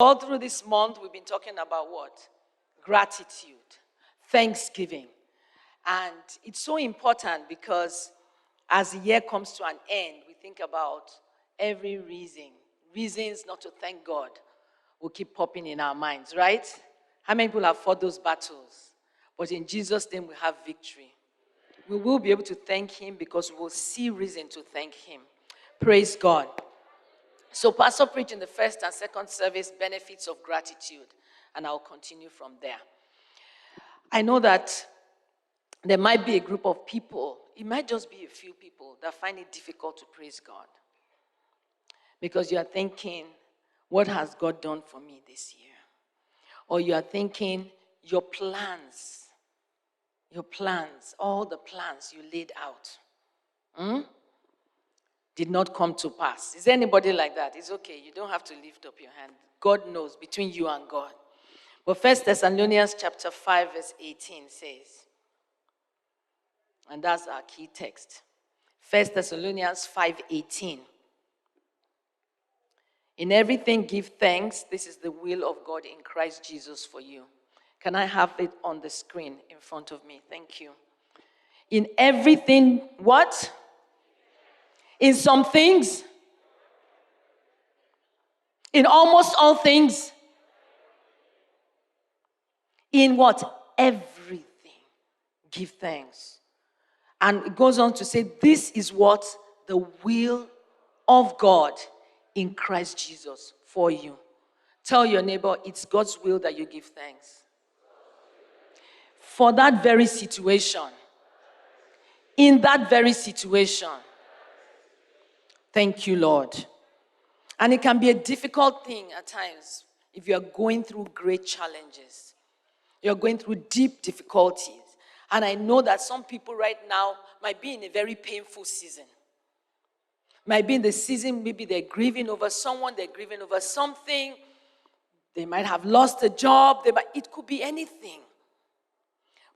All through this month, we've been talking about what? Gratitude, thanksgiving. And it's so important because as the year comes to an end, we think about every reason, reasons not to thank God will keep popping in our minds, right? How many people have fought those battles? But in Jesus' name, we have victory. We will be able to thank Him because we will see reason to thank Him. Praise God. So, Pastor preached in the first and second service benefits of gratitude, and I'll continue from there. I know that there might be a group of people, it might just be a few people that find it difficult to praise God because you are thinking, What has God done for me this year? Or you are thinking, Your plans, your plans, all the plans you laid out. Hmm? Did not come to pass. Is there anybody like that? It's okay. You don't have to lift up your hand. God knows between you and God. But First Thessalonians chapter 5, verse 18 says, and that's our key text. First Thessalonians 5 18. In everything give thanks. This is the will of God in Christ Jesus for you. Can I have it on the screen in front of me? Thank you. In everything, what? In some things, in almost all things, in what? Everything. Give thanks. And it goes on to say, This is what the will of God in Christ Jesus for you. Tell your neighbor, it's God's will that you give thanks. For that very situation, in that very situation, Thank you, Lord. And it can be a difficult thing at times if you're going through great challenges. You're going through deep difficulties. And I know that some people right now might be in a very painful season. Might be in the season, maybe they're grieving over someone, they're grieving over something. They might have lost a job. They might, it could be anything.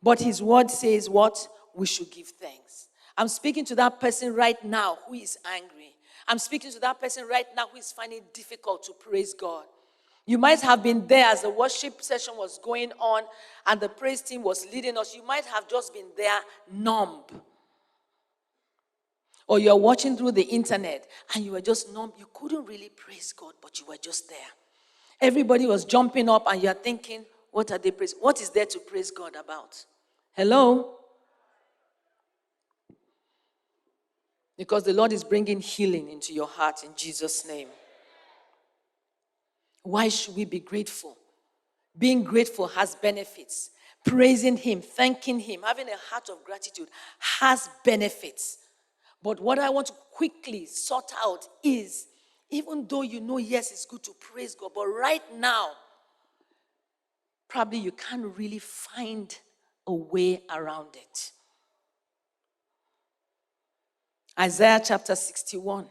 But his word says what? We should give thanks. I'm speaking to that person right now who is angry. I'm speaking to that person right now who is finding it difficult to praise God. You might have been there as the worship session was going on and the praise team was leading us. You might have just been there numb. Or you're watching through the internet and you were just numb. You couldn't really praise God, but you were just there. Everybody was jumping up and you're thinking, what are they praising? What is there to praise God about? Hello? Because the Lord is bringing healing into your heart in Jesus' name. Why should we be grateful? Being grateful has benefits. Praising Him, thanking Him, having a heart of gratitude has benefits. But what I want to quickly sort out is even though you know, yes, it's good to praise God, but right now, probably you can't really find a way around it. Isaiah chapter 61.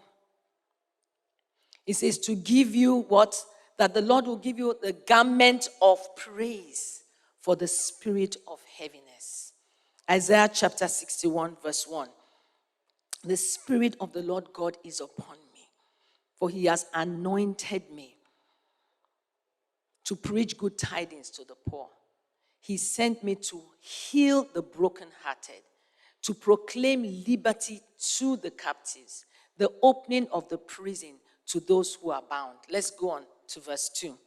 It says, To give you what? That the Lord will give you the garment of praise for the spirit of heaviness. Isaiah chapter 61, verse 1. The Spirit of the Lord God is upon me, for he has anointed me to preach good tidings to the poor. He sent me to heal the brokenhearted to proclaim liberty to the captives, the opening of the prison to those who are bound. Let's go on to verse 2.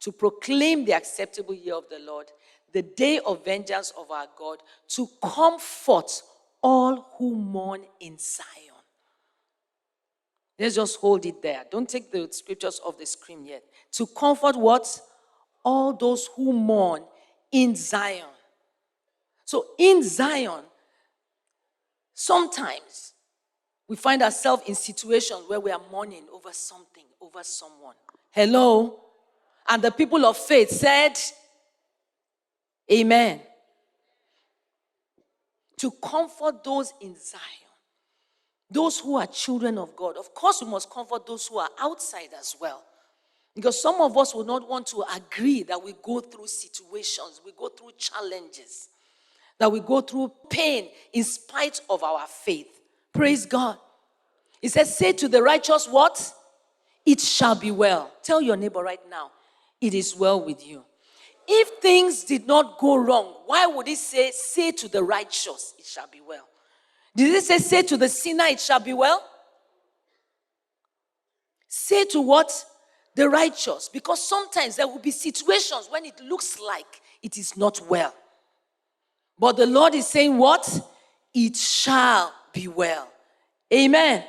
To proclaim the acceptable year of the Lord, the day of vengeance of our God, to comfort all who mourn in Zion. Let's just hold it there. Don't take the scriptures off the screen yet. To comfort what? All those who mourn in Zion. So in Zion, Sometimes we find ourselves in situations where we are mourning over something, over someone. Hello? And the people of faith said, Amen. To comfort those in Zion, those who are children of God. Of course, we must comfort those who are outside as well. Because some of us will not want to agree that we go through situations, we go through challenges that we go through pain in spite of our faith. Praise God. He says, Say to the righteous, What? It shall be well. Tell your neighbor right now, it is well with you. If things did not go wrong, why would it say, say to the righteous, it shall be well? Did it say, say to the sinner, it shall be well? Say to what? The righteous. Because sometimes there will be situations when it looks like it is not well. But the Lord is saying, What? It shall be well. Amen.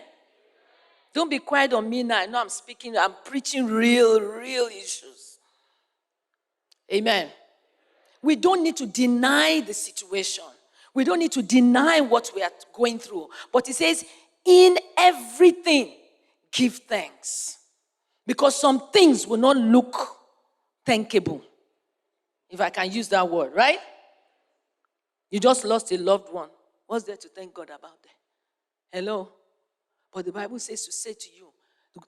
Don't be quiet on me now. I know I'm speaking, I'm preaching real, real issues. Amen. We don't need to deny the situation. We don't need to deny what we are going through. But he says, in everything, give thanks. Because some things will not look thankable. If I can use that word, right? You just lost a loved one. What's there to thank God about there? Hello? But the Bible says to say to you,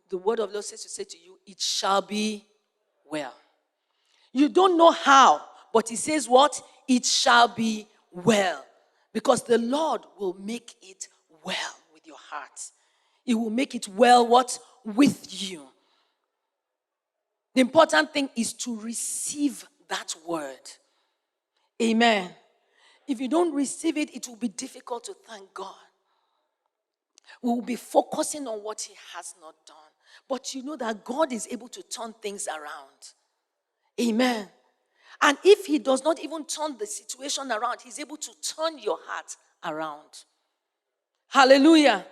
the word of Lord says to say to you, it shall be well. You don't know how, but he says what? It shall be well. Because the Lord will make it well with your heart. He will make it well what? With you. The important thing is to receive that word. Amen. If you don't receive it, it will be difficult to thank God. We will be focusing on what He has not done. But you know that God is able to turn things around. Amen. And if He does not even turn the situation around, He's able to turn your heart around. Hallelujah.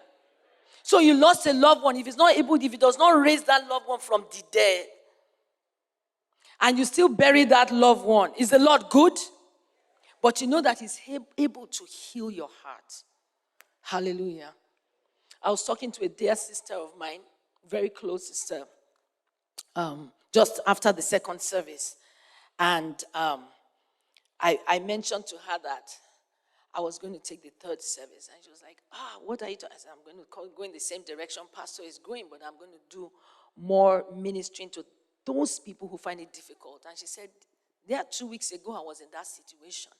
So you lost a loved one. If He's not able, if He does not raise that loved one from the dead, and you still bury that loved one, is the Lord good? But you know that He's able to heal your heart. Hallelujah. I was talking to a dear sister of mine, very close sister, um, just after the second service. And um, I, I mentioned to her that I was going to take the third service. And she was like, Ah, what are you said, I'm going to go in the same direction Pastor is going, but I'm going to do more ministering to those people who find it difficult. And she said, There, two weeks ago, I was in that situation.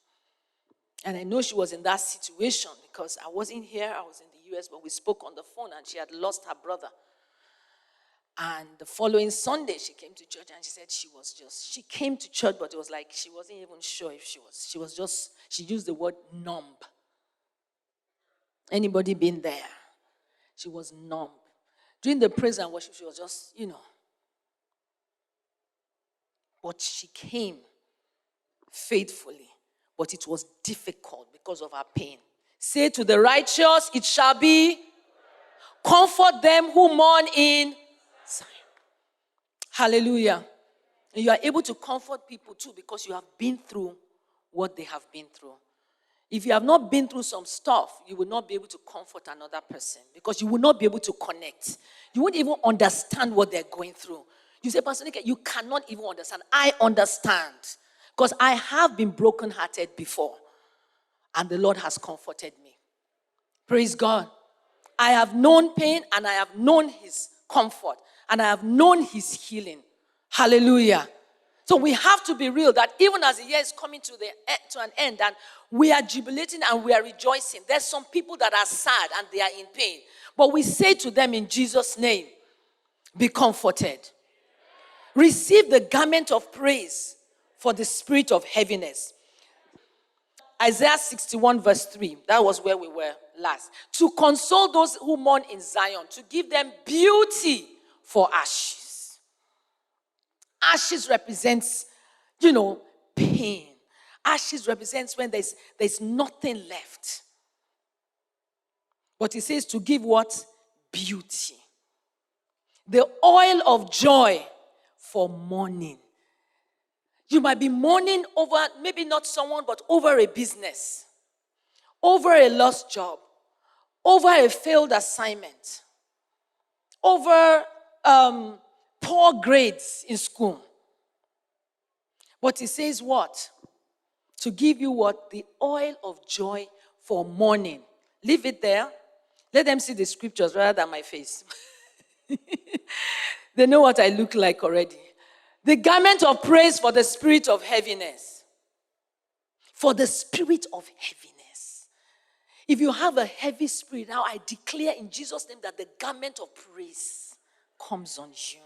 And I know she was in that situation because I wasn't here, I was in the US, but we spoke on the phone and she had lost her brother. And the following Sunday, she came to church and she said she was just, she came to church, but it was like she wasn't even sure if she was, she was just, she used the word numb. Anybody been there? She was numb. During the praise and worship, she was just, you know. But she came faithfully but it was difficult because of our pain. Say to the righteous, it shall be. Comfort them who mourn in Zion. Hallelujah. And you are able to comfort people too because you have been through what they have been through. If you have not been through some stuff, you will not be able to comfort another person because you will not be able to connect. You won't even understand what they're going through. You say, Pastor Nick, you cannot even understand. I understand. Because I have been brokenhearted before, and the Lord has comforted me. Praise God. I have known pain and I have known His comfort and I have known His healing. Hallelujah. So we have to be real that even as the year is coming to, the, to an end and we are jubilating and we are rejoicing, there's some people that are sad and they are in pain. But we say to them in Jesus' name, be comforted. Receive the garment of praise for the spirit of heaviness. Isaiah 61, verse 3, that was where we were last. To console those who mourn in Zion, to give them beauty for ashes. Ashes represents, you know, pain. Ashes represents when there's, there's nothing left. But he says to give what? Beauty. The oil of joy for mourning. You might be mourning over, maybe not someone, but over a business, over a lost job, over a failed assignment, over um, poor grades in school. But he says, What? To give you what? The oil of joy for mourning. Leave it there. Let them see the scriptures rather than my face. they know what I look like already. The garment of praise for the spirit of heaviness. For the spirit of heaviness. If you have a heavy spirit, now I declare in Jesus' name that the garment of praise comes on you.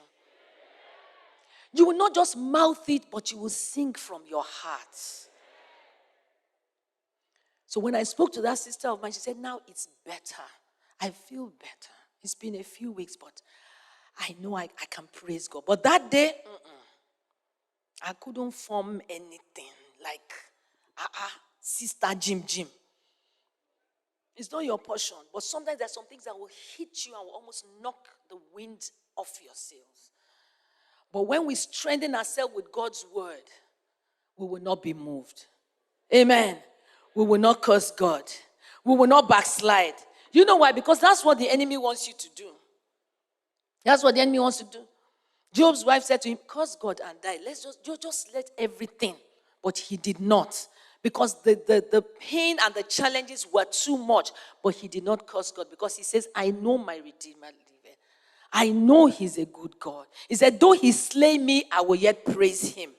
You will not just mouth it, but you will sing from your heart. So when I spoke to that sister of mine, she said, Now it's better. I feel better. It's been a few weeks, but I know I, I can praise God. But that day, I couldn't form anything like, ah, sister Jim Jim. It's not your portion, but sometimes there's some things that will hit you and will almost knock the wind off your sails. But when we strengthen ourselves with God's word, we will not be moved. Amen. We will not curse God. We will not backslide. You know why? Because that's what the enemy wants you to do. That's what the enemy wants to do. Job's wife said to him, Curse God and die. Let's just, just let everything. But he did not. Because the, the, the pain and the challenges were too much. But he did not curse God because he says, I know my Redeemer. I know he's a good God. He said, Though he slay me, I will yet praise him.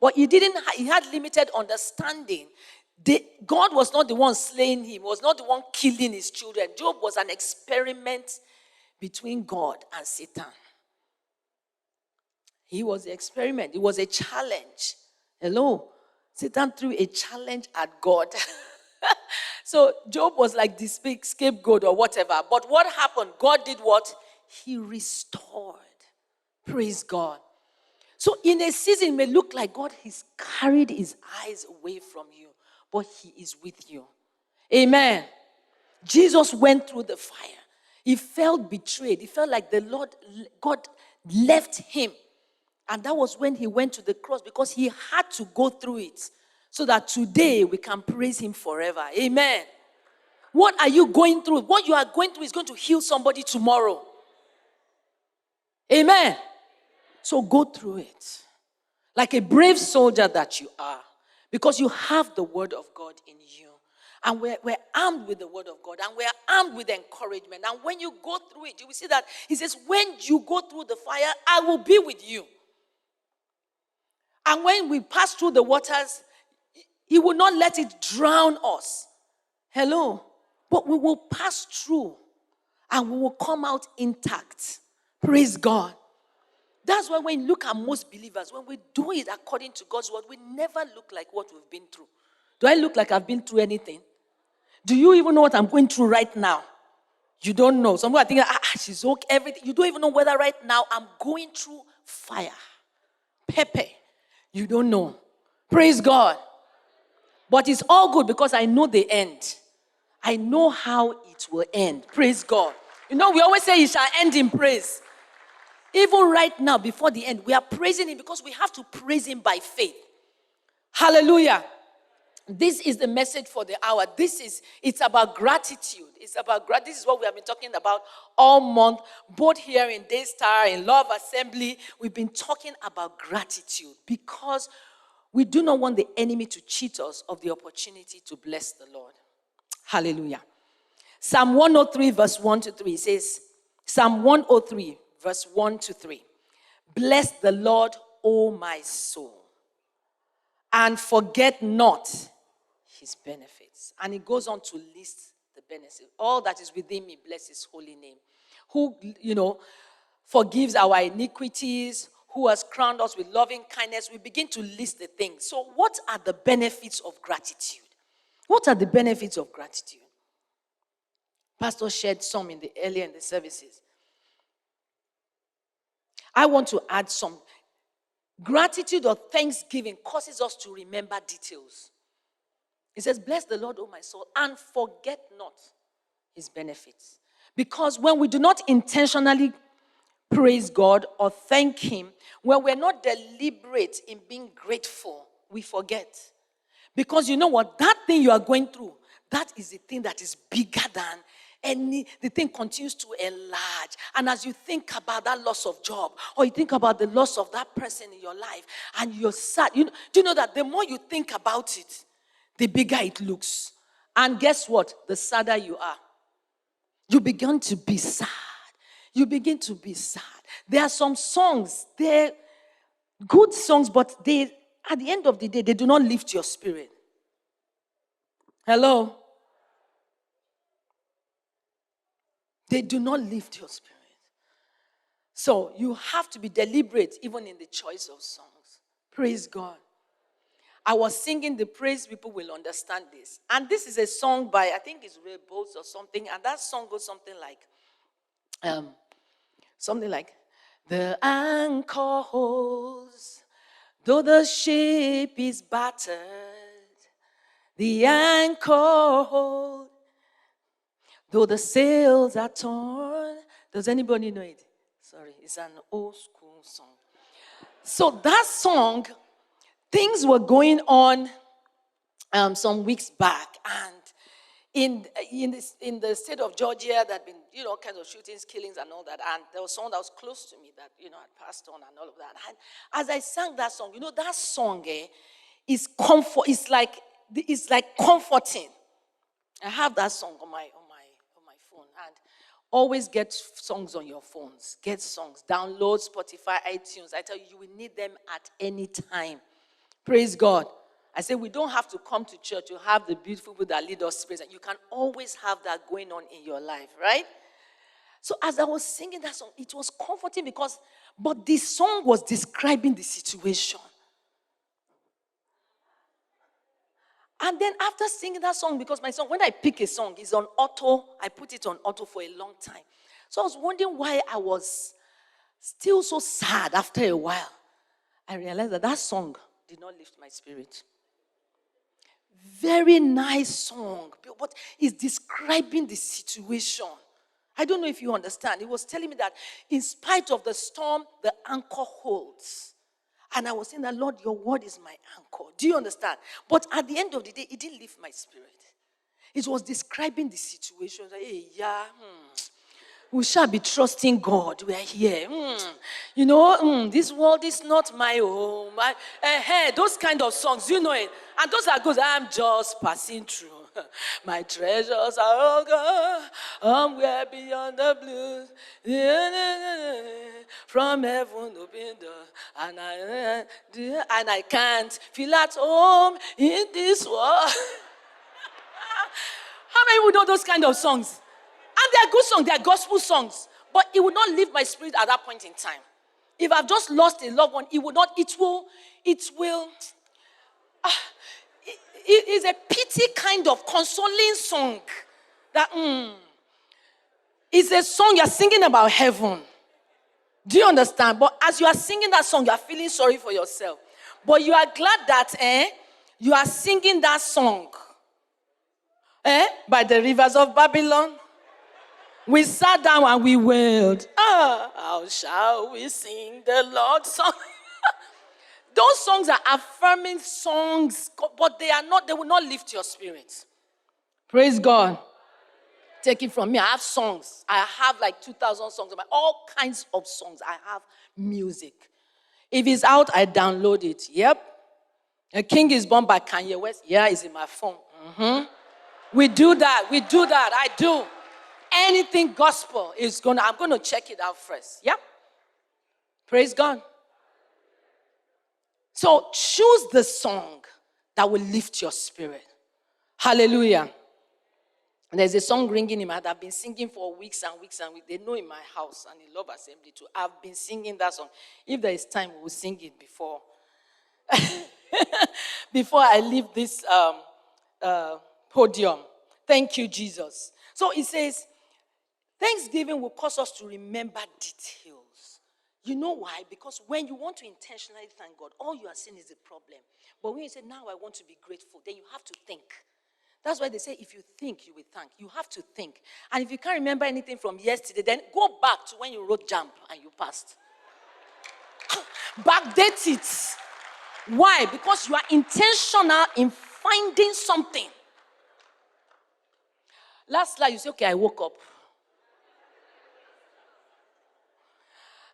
But he didn't, he had limited understanding. The, God was not the one slaying him, was not the one killing his children. Job was an experiment between God and Satan. He was the experiment, it was a challenge. Hello? Satan threw a challenge at God. so Job was like this big scapegoat or whatever. But what happened? God did what? He restored. Praise God. So in a season, it may look like God has carried his eyes away from you, but he is with you. Amen. Jesus went through the fire. He felt betrayed. He felt like the Lord, God left him. And that was when he went to the cross because he had to go through it so that today we can praise him forever. Amen. What are you going through? What you are going through is going to heal somebody tomorrow. Amen. So go through it like a brave soldier that you are because you have the word of God in you. And we're, we're armed with the word of God and we're armed with encouragement. And when you go through it, you will see that he says, When you go through the fire, I will be with you. And when we pass through the waters, he will not let it drown us. Hello? But we will pass through and we will come out intact. Praise God. That's why when you look at most believers, when we do it according to God's word, we never look like what we've been through. Do I look like I've been through anything? Do you even know what I'm going through right now? You don't know. Some people are thinking, ah, ah, she's okay, everything. You don't even know whether right now I'm going through fire, pepper. You don't know. Praise God. But it's all good because I know the end. I know how it will end. Praise God. You know, we always say it shall end in praise. Even right now, before the end, we are praising Him because we have to praise Him by faith. Hallelujah. This is the message for the hour. This is, it's about gratitude. It's about gratitude. This is what we have been talking about all month, both here in Daystar, in Love Assembly. We've been talking about gratitude because we do not want the enemy to cheat us of the opportunity to bless the Lord. Hallelujah. Psalm 103, verse 1 to 3 says, Psalm 103, verse 1 to 3. Bless the Lord, O my soul, and forget not his benefits. And he goes on to list the benefits. All that is within me, bless his holy name. Who, you know, forgives our iniquities, who has crowned us with loving kindness. We begin to list the things. So, what are the benefits of gratitude? What are the benefits of gratitude? Pastor shared some in the earlier in the services. I want to add some. Gratitude or thanksgiving causes us to remember details. He says, Bless the Lord, O my soul, and forget not his benefits. Because when we do not intentionally praise God or thank him, when we're not deliberate in being grateful, we forget. Because you know what? That thing you are going through, that is the thing that is bigger than any the thing continues to enlarge and as you think about that loss of job or you think about the loss of that person in your life and you're sad you know, do you know that the more you think about it the bigger it looks. And guess what? The sadder you are. You begin to be sad. You begin to be sad. There are some songs, they're good songs, but they, at the end of the day, they do not lift your spirit. Hello? They do not lift your spirit. So you have to be deliberate even in the choice of songs. Praise God. I was singing the praise, people will understand this. And this is a song by, I think it's Ray Boltz or something, and that song goes something like, um, something like, the anchor holds, though the ship is battered, the anchor holds, though the sails are torn. Does anybody know it? Sorry, it's an old school song. So that song things were going on um, some weeks back, and in in, this, in the state of Georgia, there'd been you know kinds of shootings, killings, and all that. And there was someone that was close to me that you know had passed on and all of that. And as I sang that song, you know that song eh, is comfort. It's like it's like comforting. I have that song on my on my on my phone, and always get songs on your phones. Get songs, download Spotify, iTunes. I tell you, you will need them at any time. Praise God. I say we don't have to come to church to have the beautiful people that lead us to praise. You can always have that going on in your life, right? So as I was singing that song, it was comforting because, but the song was describing the situation. And then after singing that song, because my song, when I pick a song, is on auto, I put it on auto for a long time. So I was wondering why I was still so sad after a while. I realized that that song did not lift my spirit. Very nice song, but it's describing the situation. I don't know if you understand. He was telling me that in spite of the storm, the anchor holds. And I was saying that, Lord, your word is my anchor. Do you understand? But at the end of the day, it didn't lift my spirit. It was describing the situation. Hey, yeah, hmm we shall be trusting God. We are here. Mm. You know, mm, this world is not my home. I, uh, hey, those kind of songs, you know it. And those are good. I'm just passing through. My treasures are all gone. I'm way beyond the blues. From heaven open door. And I, and I can't feel at home in this world. How many would know those kind of songs? And they're good songs, they're gospel songs. But it would not leave my spirit at that point in time. If I've just lost a loved one, it would not, it will, it will, uh, it, it is a pity kind of consoling song. That, mm, a song you're singing about heaven. Do you understand? But as you are singing that song, you are feeling sorry for yourself. But you are glad that eh, you are singing that song eh, by the rivers of Babylon. We sat down and we wailed. Ah, how shall we sing the Lord's song? Those songs are affirming songs, but they are not, they will not lift your spirit. Praise God. Take it from me. I have songs. I have like 2,000 songs, all kinds of songs. I have music. If it's out, I download it. Yep. A King is Born by Kanye West. Yeah, it's in my phone. Mm-hmm. We do that. We do that. I do anything gospel is gonna, I'm gonna check it out first. Yeah? Praise God. So choose the song that will lift your spirit. Hallelujah. And there's a song ringing in my head. I've been singing for weeks and weeks and weeks. They know in my house and in Love Assembly too. I've been singing that song. If there is time, we'll sing it before. before I leave this um, uh, podium. Thank you, Jesus. So it says, Thanksgiving will cause us to remember details. You know why? Because when you want to intentionally thank God, all you are seeing is the problem. But when you say, now I want to be grateful, then you have to think. That's why they say if you think, you will thank. You have to think. And if you can't remember anything from yesterday, then go back to when you wrote jump and you passed. Backdate it. Why? Because you are intentional in finding something. Last night, you say, okay, I woke up.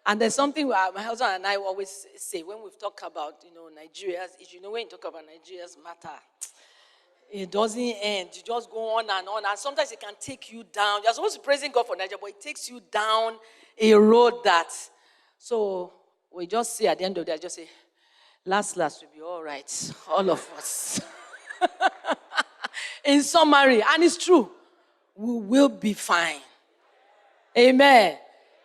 And there's something uh, my husband and I always say when we've talked about, you know, Nigeria's You know, when you talk about Nigeria's matter, it doesn't end. You just go on and on. And sometimes it can take you down. You're supposed to praising God for Nigeria, but it takes you down a road that. So we just say at the end of the day, just say, last, last will be all right. All of us. In summary, and it's true, we will be fine. Amen.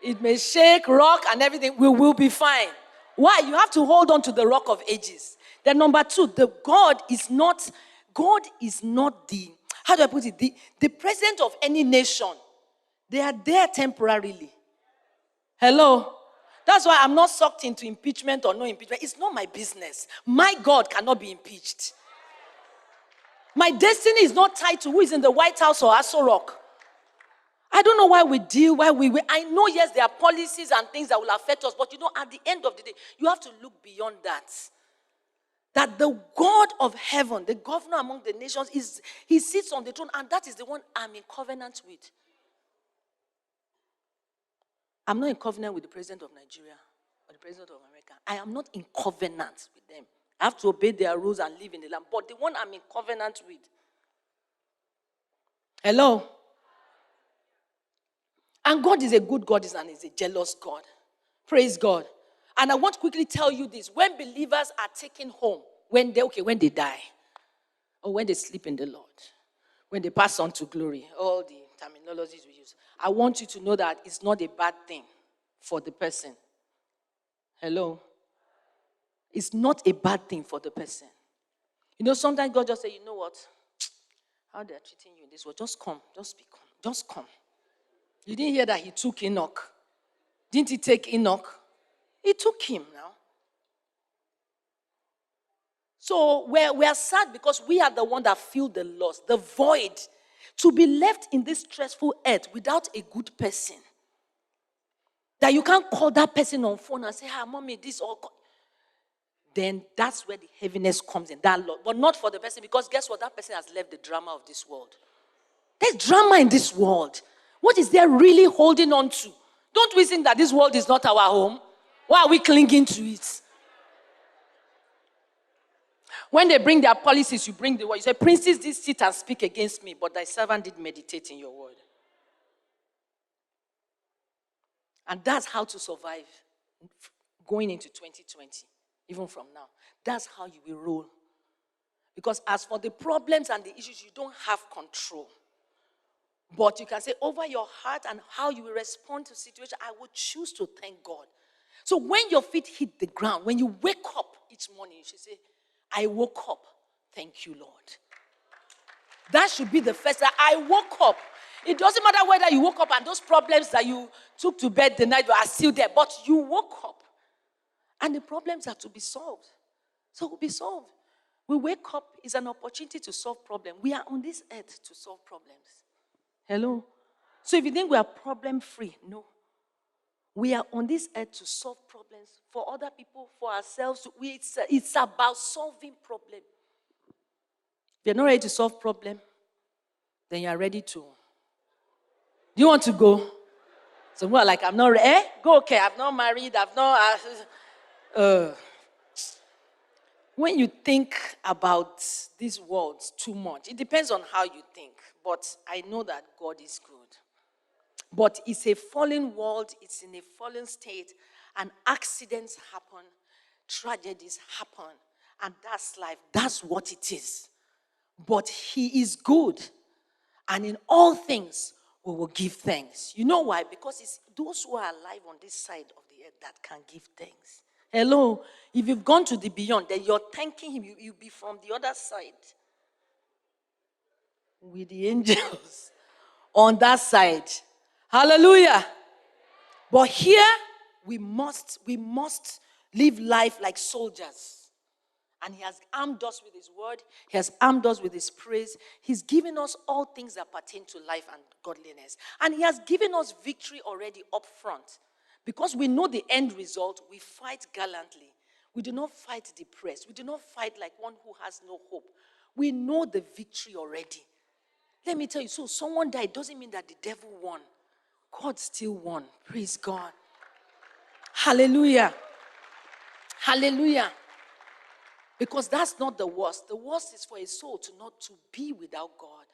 It may shake, rock, and everything. We will be fine. Why? You have to hold on to the rock of ages. Then number two, the God is not, God is not the, how do I put it? The, the president of any nation. They are there temporarily. Hello? That's why I'm not sucked into impeachment or no impeachment. It's not my business. My God cannot be impeached. My destiny is not tied to who is in the White House or Aso Rock. I don't know why we deal, why we, we, I know, yes, there are policies and things that will affect us, but you know, at the end of the day, you have to look beyond that. That the God of heaven, the governor among the nations, is he sits on the throne, and that is the one I'm in covenant with. I'm not in covenant with the president of Nigeria or the president of America. I am not in covenant with them. I have to obey their rules and live in the land. But the one I'm in covenant with. Hello? And God is a good God and is a jealous God. Praise God. And I want to quickly tell you this. When believers are taken home, when they okay, when they die, or when they sleep in the Lord, when they pass on to glory, all the terminologies we use. I want you to know that it's not a bad thing for the person. Hello? It's not a bad thing for the person. You know, sometimes God just say, you know what? How they're treating you in this world, just come, just be calm, just come. You didn't hear that he took Enoch. Didn't he take Enoch? He took him now. So we're, we're sad because we are the one that feel the loss, the void, to be left in this stressful earth without a good person. That you can't call that person on phone and say, "Hi, mommy, this all." Then that's where the heaviness comes in. That lot, but not for the person because guess what? That person has left the drama of this world. There's drama in this world. What is there really holding on to? Don't we think that this world is not our home? Why are we clinging to it? When they bring their policies, you bring the word. You say, Princes did sit and speak against me, but thy servant did meditate in your word. And that's how to survive going into 2020, even from now. That's how you will roll. Because as for the problems and the issues, you don't have control. But you can say over your heart and how you will respond to situation, I would choose to thank God. So when your feet hit the ground, when you wake up each morning, you should say, I woke up. Thank you, Lord. That should be the first. I woke up. It doesn't matter whether you woke up and those problems that you took to bed the night are still there, but you woke up. And the problems are to be solved. So will be solved. We wake up is an opportunity to solve problems. We are on this earth to solve problems. Hello? So if you think we are problem free, no. We are on this earth to solve problems for other people, for ourselves. We, it's, it's about solving problems. If you're not ready to solve problem, then you are ready to. Do you want to go? So more like I'm not ready. Eh? Go okay. I'm not married. I've not. Uh, uh, when you think about these words too much, it depends on how you think. But I know that God is good. But it's a fallen world, it's in a fallen state, and accidents happen, tragedies happen, and that's life. That's what it is. But He is good, and in all things, we will give thanks. You know why? Because it's those who are alive on this side of the earth that can give thanks. Hello? If you've gone to the beyond, then you're thanking Him, you, you'll be from the other side with the angels on that side. Hallelujah. But here we must, we must live life like soldiers. And he has armed us with his word, he has armed us with his praise. He's given us all things that pertain to life and godliness. And he has given us victory already up front. Because we know the end result, we fight gallantly. We do not fight depressed. We do not fight like one who has no hope. We know the victory already. Let me tell you so, someone died doesn't mean that the devil won. God still won. Praise God. Hallelujah. Hallelujah. Because that's not the worst. The worst is for a soul to not to be without God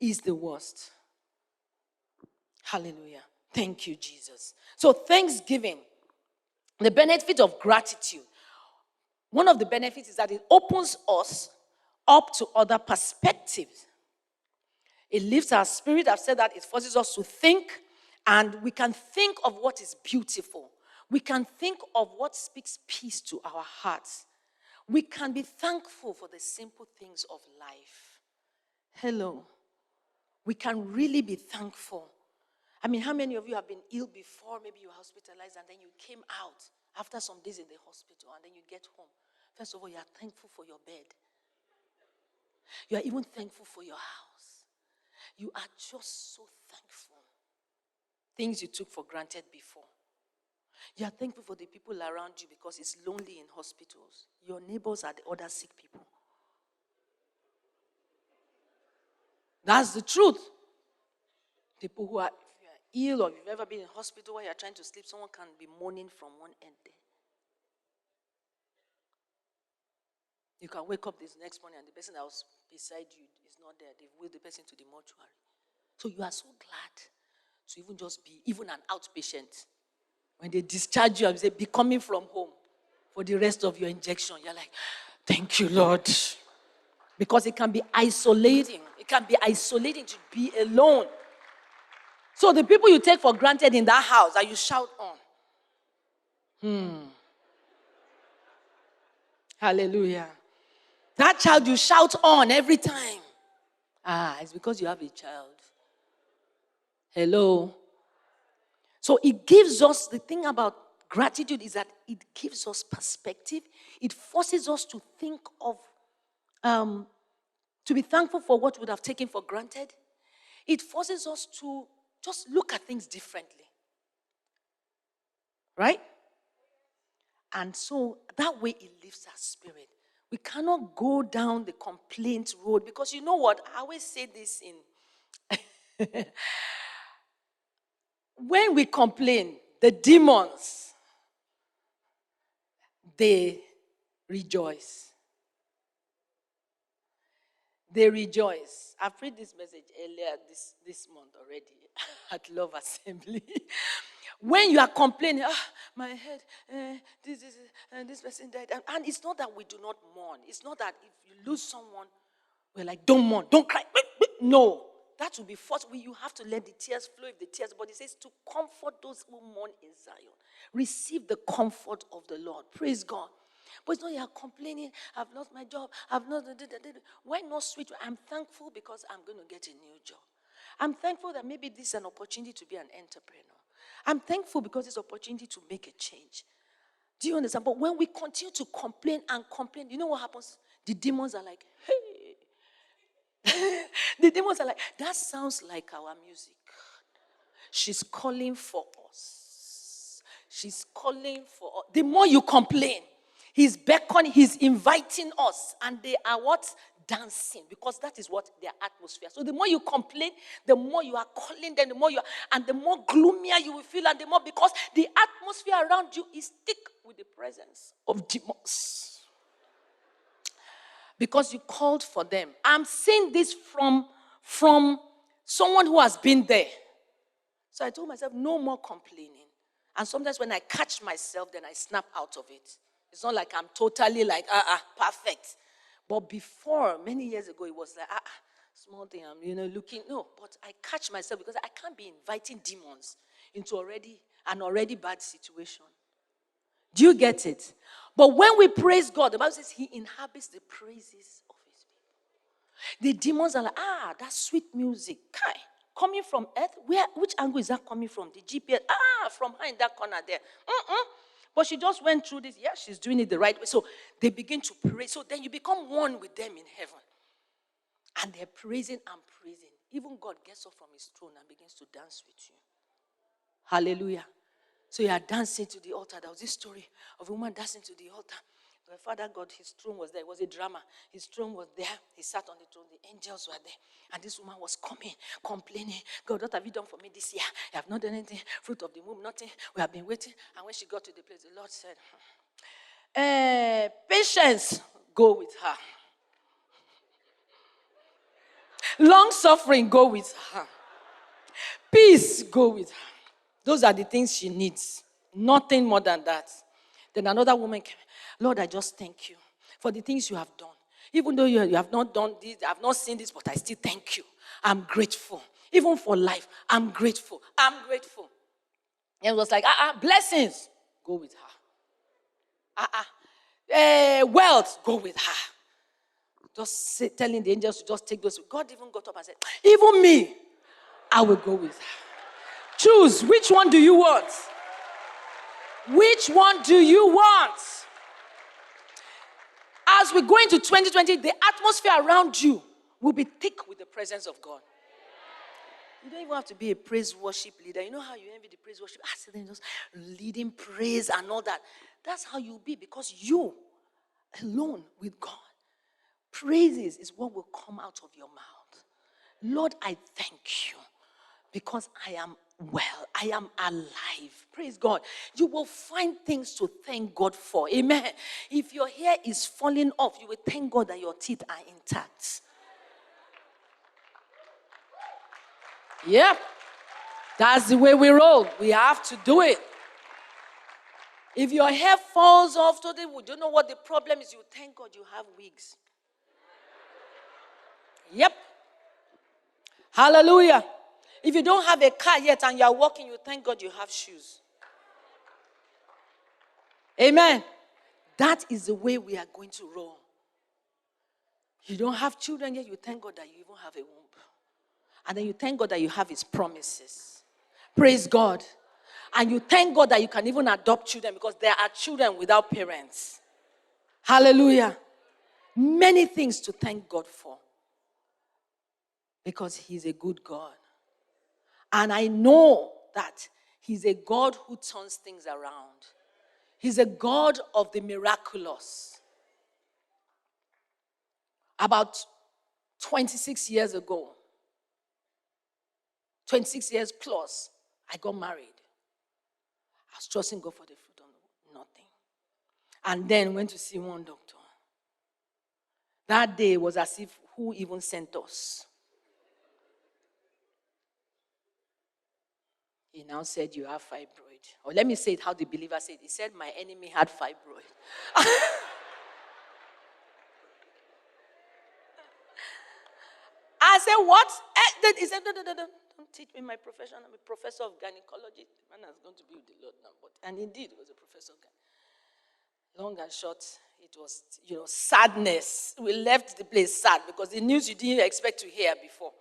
is the worst. Hallelujah. Thank you, Jesus. So, thanksgiving, the benefit of gratitude. One of the benefits is that it opens us up to other perspectives. It lifts our spirit. I've said that it forces us to think And we can think of what is beautiful. We can think of what speaks peace to our hearts. We can be thankful for the simple things of life. Hello. We can really be thankful. I mean, how many of you have been ill before? Maybe you were hospitalized and then you came out after some days in the hospital and then you get home. First of all, you are thankful for your bed. You are even thankful for your house. You are just so thankful. Things you took for granted before. You are thankful for the people around you because it's lonely in hospitals. Your neighbors are the other sick people. That's the truth. People who are, if you are ill or you've ever been in hospital while you're trying to sleep, someone can be moaning from one end there. You can wake up this next morning and the person that was beside you is not there. They've wheeled the person to the mortuary. So you are so glad to even just be even an outpatient. When they discharge you and say, be coming from home for the rest of your injection, you're like, thank you, Lord. Because it can be isolating. It can be isolating to be alone. So the people you take for granted in that house that you shout on. Hmm. Hallelujah. That child you shout on every time. Ah, it's because you have a child. Hello. So it gives us the thing about gratitude is that it gives us perspective. It forces us to think of, um, to be thankful for what we would have taken for granted. It forces us to just look at things differently. Right? And so that way it lifts our spirit. We cannot go down the complaint road because you know what? I always say this in. when we complain, the demons, they rejoice. They rejoice. I've read this message earlier this, this month already at Love Assembly. When you are complaining, ah, my head, uh, this, this, uh, this person died. And, and, it's not that we do not mourn. It's not that if you lose someone, we're like, don't mourn, don't cry. No, that will be forced. You have to let the tears flow if the tears, but it says to comfort those who mourn in Zion. Receive the comfort of the Lord. Praise God. But it's not you are complaining, I've lost my job, I've not. Why not switch? I'm thankful because I'm going to get a new job. I'm thankful that maybe this is an opportunity to be an entrepreneur. I'm thankful because it's opportunity to make a change. Do you understand? But when we continue to complain and complain, you know what happens? The demons are like, hey. the demons are like, that sounds like our music. She's calling for us. She's calling for us. The more you complain, he's beckoning, he's inviting us. And they are what? Dancing because that is what their atmosphere. So the more you complain, the more you are calling them, the more you are, and the more gloomier you will feel, and the more because the atmosphere around you is thick with the presence of demons. Because you called for them. I'm saying this from, from someone who has been there. So I told myself, no more complaining. And sometimes when I catch myself, then I snap out of it. It's not like I'm totally like, ah, uh, uh, perfect. But before, many years ago, it was like, ah, small thing, I'm, you know, looking. No, but I catch myself because I can't be inviting demons into already an already bad situation. Do you get it? But when we praise God, the Bible says He inhabits the praises of His people. The demons are like, ah, that sweet music. Kai, coming from earth? Where which angle is that coming from? The GPS. Ah, from her in that corner there. Mm-mm. But she just went through this. Yeah, she's doing it the right way. So they begin to pray. So then you become one with them in heaven. And they're praising and praising. Even God gets up from his throne and begins to dance with you. Hallelujah. So you are dancing to the altar. There was this story of a woman dancing to the altar. The Father God, his throne was there. It was a drama. His throne was there. He sat on the throne. The angels were there. And this woman was coming, complaining. God, what have you done for me this year? You have not done anything. Fruit of the womb, nothing. We have been waiting. And when she got to the place, the Lord said, uh, Patience, go with her. Long suffering, go with her. Peace, go with her. Those are the things she needs. Nothing more than that. Then another woman came. Lord, I just thank you for the things you have done. Even though you, have not done this, I have not seen this, but I still thank you. I'm grateful. even for life. I'm grateful. I'm grateful. And it was like, ah, uh-uh, blessings, go with her. Ah, uh-uh. uh, wealth, go with her. Just say, telling the angels to just take those. God even got up and said, even me, I will go with her. Choose, which one do you want? Which one do you want? As we go into 2020, the atmosphere around you will be thick with the presence of God. You don't even have to be a praise worship leader. You know how you envy the praise worship? Ah, I said, just leading praise and all that. That's how you'll be because you alone with God. Praises is what will come out of your mouth. Lord, I thank you because I am well. I am alive. Praise God. You will find things to thank God for. Amen. If your hair is falling off, you will thank God that your teeth are intact. Yep. That's the way we roll. We have to do it. If your hair falls off today, we don't know what the problem is. You thank God you have wigs. Yep. Hallelujah. If you don't have a car yet and you are walking, you thank God you have shoes. Amen. That is the way we are going to roll. You don't have children yet, you thank God that you even have a womb. And then you thank God that you have His promises. Praise God. And you thank God that you can even adopt children because there are children without parents. Hallelujah. Many things to thank God for because He's a good God. And I know that He's a God who turns things around. He's a God of the miraculous. About 26 years ago, 26 years plus, I got married. I was trusting God for the fruit of nothing. And then went to see one doctor. That day was as if who even sent us? He now said, You have fibroid. Or let me say it how the believer said. He said, My enemy had fibroid. I said, What? Eh, he said, No, no, no, no. Don't teach me my profession. I'm a professor of gynecology. The man has gone to be with the Lord now. But, and indeed, he was a professor of gynecology. Long and short, it was, you know, sadness. We left the place sad because the news you didn't expect to hear before.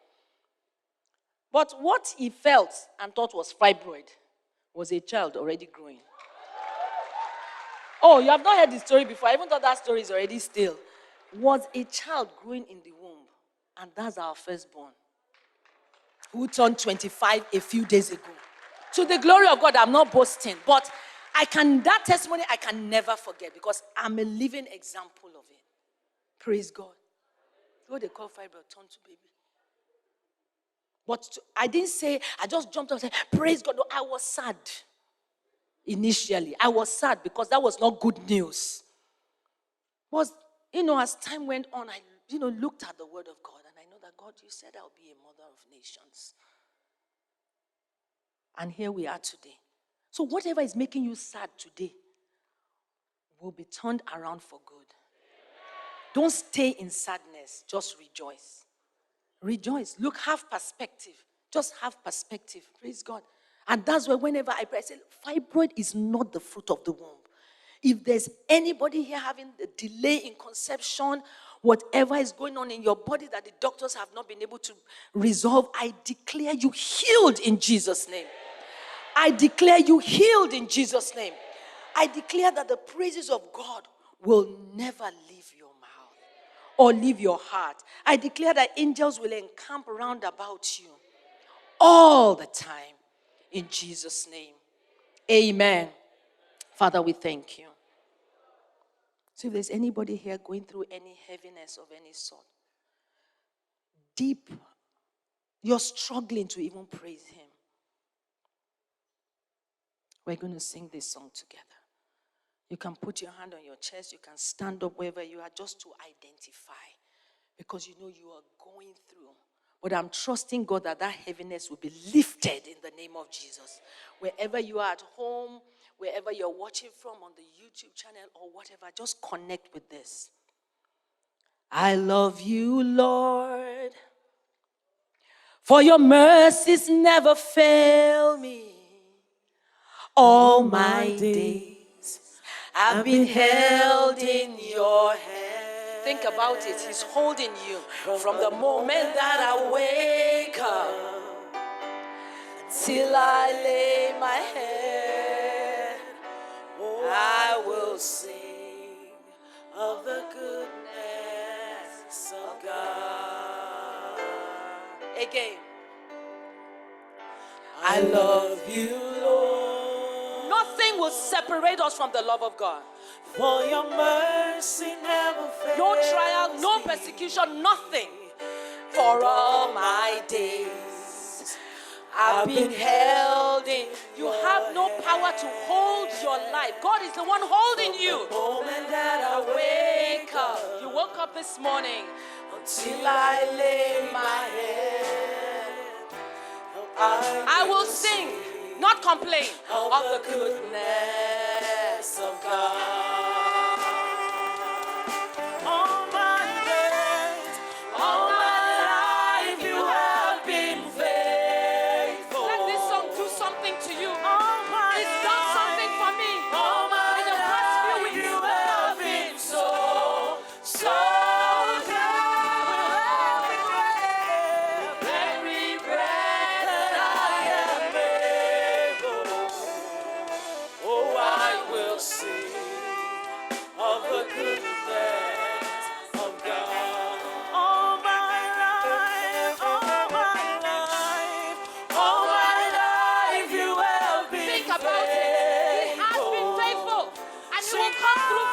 But what he felt and thought was fibroid was a child already growing. Oh, you have not heard the story before. I even thought that story is already still. Was a child growing in the womb, and that's our firstborn, who turned 25 a few days ago. To the glory of God, I'm not boasting, but I can that testimony I can never forget because I'm a living example of it. Praise God. What they call fibroid turned to baby. But I didn't say, I just jumped up and said, Praise God. No, I was sad initially. I was sad because that was not good news. Was, you know, as time went on, I, you know, looked at the word of God and I know that God, you said I'll be a mother of nations. And here we are today. So whatever is making you sad today will be turned around for good. Don't stay in sadness, just rejoice. Rejoice. Look, have perspective. Just have perspective. Praise God. And that's why whenever I pray, I say, fibroid is not the fruit of the womb. If there's anybody here having a delay in conception, whatever is going on in your body that the doctors have not been able to resolve, I declare you healed in Jesus' name. I declare you healed in Jesus' name. I declare that the praises of God will never leave you or leave your heart. I declare that angels will encamp round about you all the time. In Jesus' name. Amen. Father, we thank you. So if there's anybody here going through any heaviness of any sort, deep, you're struggling to even praise Him. We're going to sing this song together. You can put your hand on your chest. You can stand up wherever you are just to identify because you know you are going through. But I'm trusting God that that heaviness will be lifted in the name of Jesus. Wherever you are at home, wherever you're watching from on the YouTube channel or whatever, just connect with this. I love you, Lord, For your mercies never fail me. All my days I've been held in your hand. Think about it. He's holding you from the moment that I wake up till I lay my head. I will sing of the goodness of God. Again. I love you. Nothing will separate us from the love of God. For your mercy never fails. No trial, no persecution, nothing. For all my days, I've been held in. You have no power to hold your life. God is the one holding you. Moment that I wake up You woke up this morning. until I lay my head. I will sing, not complain, of the goodness of God.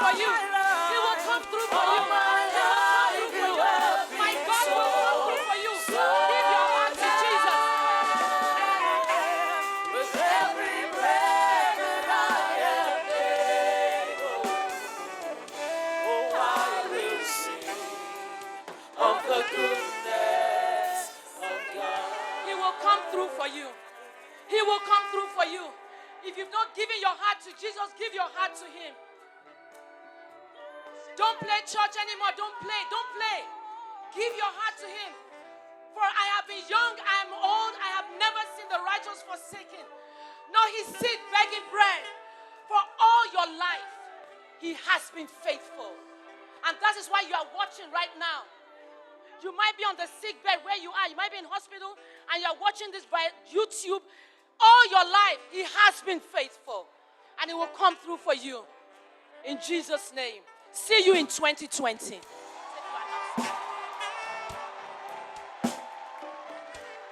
For you. He will come through for you. Oh, he will come through for you. My God will come through for you. Give your heart to Jesus. With every breath that I am able, oh, I will sing of the goodness of God. He will come through for you. He will come through for you. If you've not given your heart to Jesus, give your heart to Him. Don't play church anymore. Don't play. Don't play. Give your heart to Him. For I have been young, I am old, I have never seen the righteous forsaken, nor his seed begging bread. For all your life, He has been faithful. And that is why you are watching right now. You might be on the sick bed where you are. You might be in hospital and you are watching this by YouTube. All your life, He has been faithful. And He will come through for you. In Jesus' name. See you in 2020.